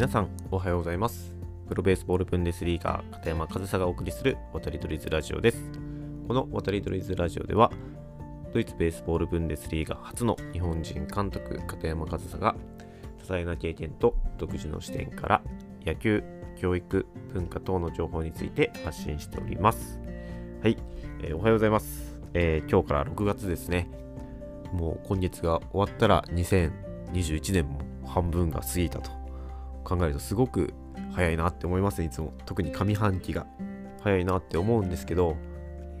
皆さんおはようございます。プロベースボールブンデスリーガー片山和沙がお送りする渡り鳥ズラジオです。この渡り鳥ズラジオではドイツベースボールブンデスリーガー初の日本人監督片山和沙が多彩な経験と独自の視点から野球教育文化等の情報について発信しております。はい、えー、おはようございます、えー、今日から6月ですね。もう今月が終わったら2021年も半分が過ぎたと。考えるとすごく早いなって思いますね。いつも。特に上半期が早いなって思うんですけど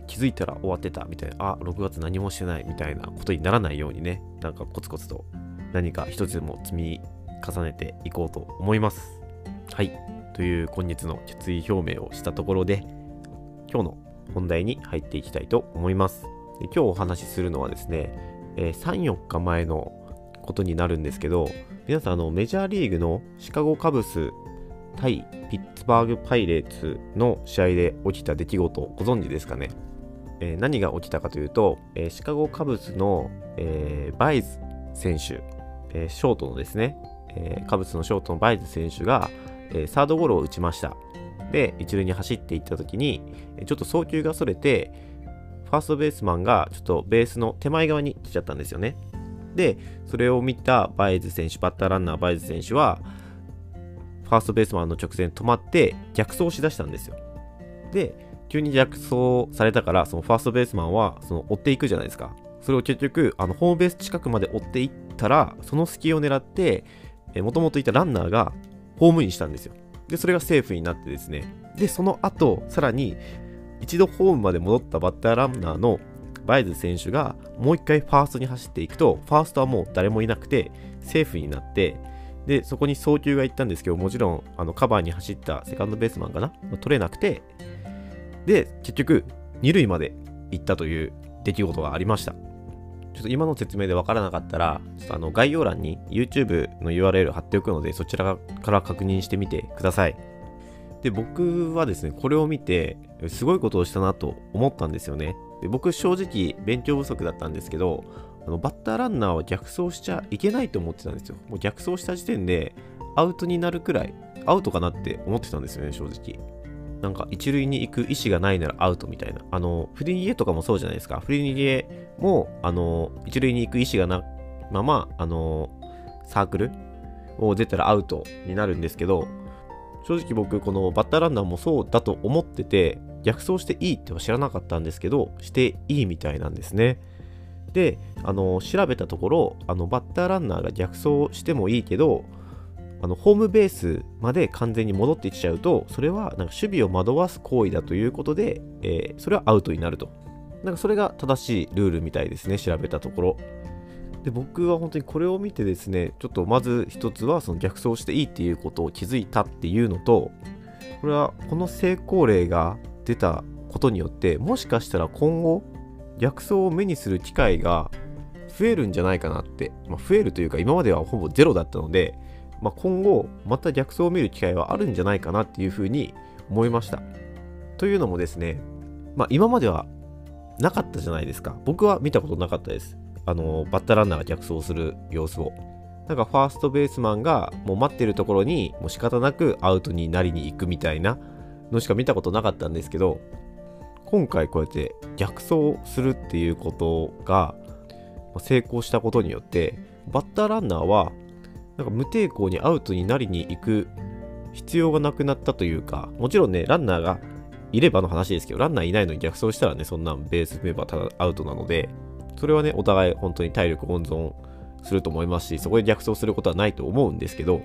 気づいたら終わってたみたいな。あ6月何もしてないみたいなことにならないようにね。なんかコツコツと何か一つでも積み重ねていこうと思います。はい。という今月の決意表明をしたところで今日の本題に入っていきたいと思います。で今日お話しするのはですね、え、34日前のことになるんですけど皆さんあのメジャーリーグのシカゴカブス対ピッツバーグパイレーツの試合で起きた出来事をご存知ですかね、えー、何が起きたかというと、えー、シカゴカブスの、えー、バイズ選手、えショートのですね、えカブスのショートのバイズ選手が、えサードゴロを打ちました。で一塁に走っていった時にちょっと送球がそれてファーストベースマンがちょっとベースの手前側に来ちゃったんですよね。で、それを見たバイズ選手、バッターランナーバイズ選手は、ファーストベースマンの直前止まって逆走しだしたんですよ。で、急に逆走されたから、そのファーストベースマンはその追っていくじゃないですか。それを結局、あのホームベース近くまで追っていったら、その隙を狙って、もともといたランナーがホームインしたんですよ。で、それがセーフになってですね。で、その後、さらに、一度ホームまで戻ったバッターランナーのバイズ選手がもう一回ファーストに走っていくと、ファーストはもう誰もいなくて、セーフになって、で、そこに送球が行ったんですけど、もちろん、あの、カバーに走ったセカンドベースマンかな、取れなくて、で、結局、二塁まで行ったという出来事がありました。ちょっと今の説明でわからなかったら、ちょっとあの概要欄に YouTube の URL 貼っておくので、そちらから確認してみてください。で、僕はですね、これを見て、すごいことをしたなと思ったんですよね。で僕正直勉強不足だったんですけどあのバッターランナーは逆走しちゃいけないと思ってたんですよ。もう逆走した時点でアウトになるくらいアウトかなって思ってたんですよね正直。なんか一塁に行く意思がないならアウトみたいな。あのフリー逃げとかもそうじゃないですか。フリー逃げもあの一塁に行く意思がなままあのサークルを出たらアウトになるんですけど正直僕このバッターランナーもそうだと思ってて逆走していいっては知らなかったんですけどしていいみたいなんですね。であの調べたところあのバッターランナーが逆走してもいいけどあのホームベースまで完全に戻ってきちゃうとそれはなんか守備を惑わす行為だということで、えー、それはアウトになると。なんかそれが正しいルールみたいですね調べたところ。で僕は本当にこれを見てですねちょっとまず一つはその逆走していいっていうことを気づいたっていうのとこれはこの成功例が出たことによってもしかしたら今後逆走を目にする機会が増えるんじゃないかなって、まあ、増えるというか今まではほぼゼロだったので、まあ、今後また逆走を見る機会はあるんじゃないかなっていうふうに思いました。というのもですね、まあ、今まではなかったじゃないですか。僕は見たことなかったです。あのバッターランナーが逆走する様子を。なんかファーストベースマンがもう待ってるところにもう仕方なくアウトになりに行くみたいなのしか見たことなかったんですけど今回こうやって逆走するっていうことが成功したことによってバッターランナーはなんか無抵抗にアウトになりに行く必要がなくなったというかもちろんねランナーがいればの話ですけどランナーいないのに逆走したらねそんなんベースメンバーただアウトなのでそれはねお互い本当に体力温存すると思いますしそこで逆走することはないと思うんですけど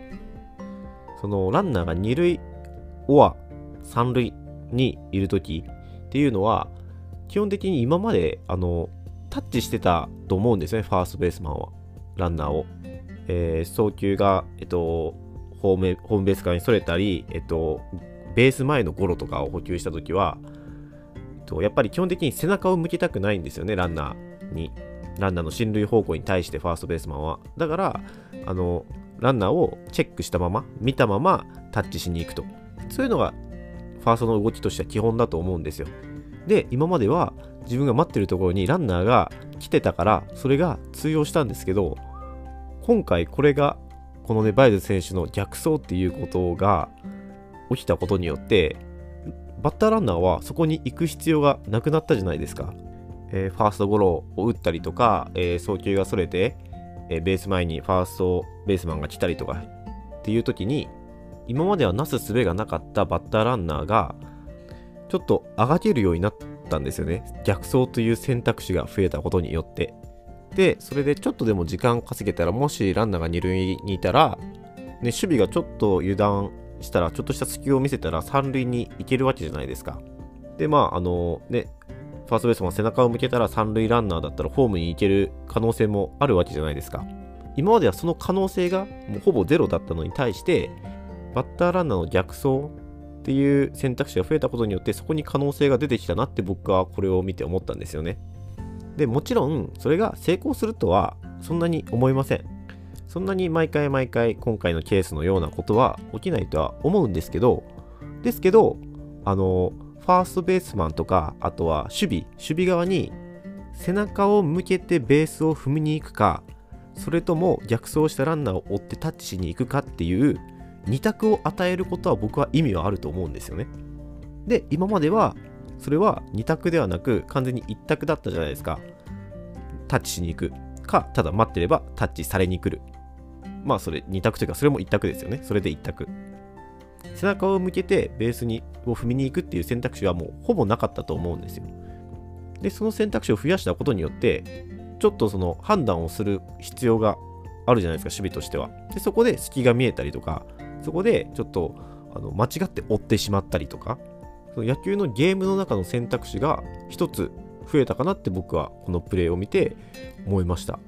そのランナーが2塁オア3塁にいる時っていうのは基本的に今まであのタッチしてたと思うんですねファーストベースマンは。ランナーを、えー、送球が、えっと、ホームホームベース側にそれたり、えっと、ベース前のゴロとかを補給した時は、えっと、やっぱり基本的に背中を向けたくないんですよねランナーに。ランナーの進塁方向に対してファーストベースマンは。だからあのランナーをチェックしたまま見たままタッチしに行くと。そういうのがファーストの動きとしては基本だと思うんですよ。で、今までは自分が待ってるところにランナーが来てたから、それが通用したんですけど、今回これがこのね、バイズ選手の逆走っていうことが起きたことによって、バッターランナーはそこに行く必要がなくなったじゃないですか。えー、ファーストゴロを打ったりとか、えー、送球がそれて、えー、ベース前にファーストベースマンが来たりとかっていう時に、今まではなすすべがなかったバッターランナーが、ちょっとあがけるようになったんですよね。逆走という選択肢が増えたことによって。で、それでちょっとでも時間稼げたら、もしランナーが2塁にいたら、ね、守備がちょっと油断したら、ちょっとした隙を見せたら3塁に行けるわけじゃないですか。で、まあ、あのね、ファーストベースマン背中を向けたら3塁ランナーだったらホームに行ける可能性もあるわけじゃないですか。今まではその可能性がもうほぼゼロだったのに対して、バッターランナーの逆走っていう選択肢が増えたことによってそこに可能性が出てきたなって僕はこれを見て思ったんですよね。でもちろんそれが成功するとはそんなに思いません。そんなに毎回毎回今回のケースのようなことは起きないとは思うんですけどですけどあのファーストベースマンとかあとは守備守備側に背中を向けてベースを踏みに行くかそれとも逆走したランナーを追ってタッチしに行くかっていう2択を与えることは僕は意味はあると思うんですよね。で今まではそれは2択ではなく完全に1択だったじゃないですか。タッチしに行くかただ待ってればタッチされに来る。まあそれ2択というかそれも1択ですよね。それで1択。背中を向けてベースにを踏みに行くっていう選択肢はもうほぼなかったと思うんですよ。で、その選択肢を増やしたことによって、ちょっとその判断をする必要があるじゃないですか、守備としては。で、そこで隙が見えたりとか、そこでちょっとあの間違って追ってしまったりとか、その野球のゲームの中の選択肢が一つ増えたかなって僕はこのプレーを見て思いました。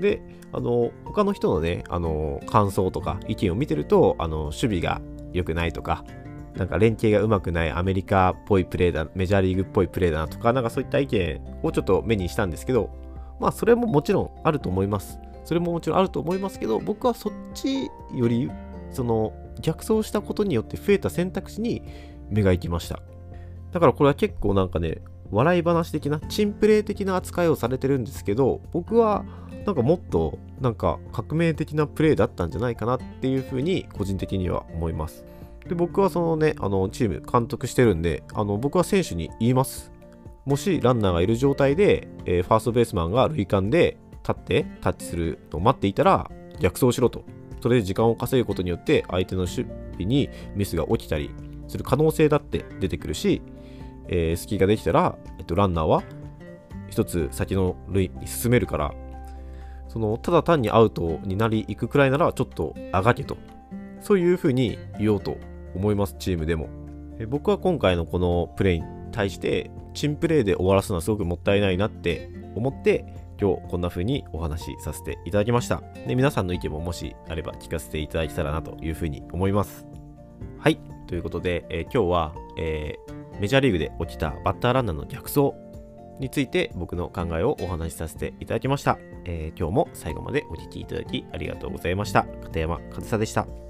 で、あの他の人のね、あの感想とか意見を見てると、あの守備が良くないとか、なんか連携がうまくないアメリカっぽいプレーだ、メジャーリーグっぽいプレーだなとか、なんかそういった意見をちょっと目にしたんですけど、まあそれももちろんあると思います。それももちろんあると思いますけど、僕はそっちより、その逆走したことによって増えた選択肢に目が行きました。だからこれは結構なんかね、笑い話的な、チンプレー的な扱いをされてるんですけど、僕はなんかもっとなんか革命的なプレーだったんじゃないかなっていうふうに個人的には思います。で、僕はそのね、あのチーム監督してるんで、あの僕は選手に言います。もしランナーがいる状態で、えー、ファーストベースマンが塁間で立ってタッチするのを待っていたら逆走しろと。それで時間を稼ぐことによって相手の守備にミスが起きたりする可能性だって出てくるし、えー、隙ができたら、えっと、ランナーは一つ先の塁に進めるからそのただ単にアウトになりいくくらいならちょっとあがけとそういうふうに言おうと思いますチームでも。え僕は今回のこのプレイに対してチンプレーで終わらすのはすごくもったいないなって思って今日こんな風にお話しさせていただきましたで皆さんの意見ももしあれば聞かせていただけたらなというふうに思いますはいということで、えー、今日は、えー、メジャーリーグで起きたバッターランナーの逆走について僕の考えをお話しさせていただきました。えー、今日も最後までお聴きいただきありがとうございました。片山和沙でした。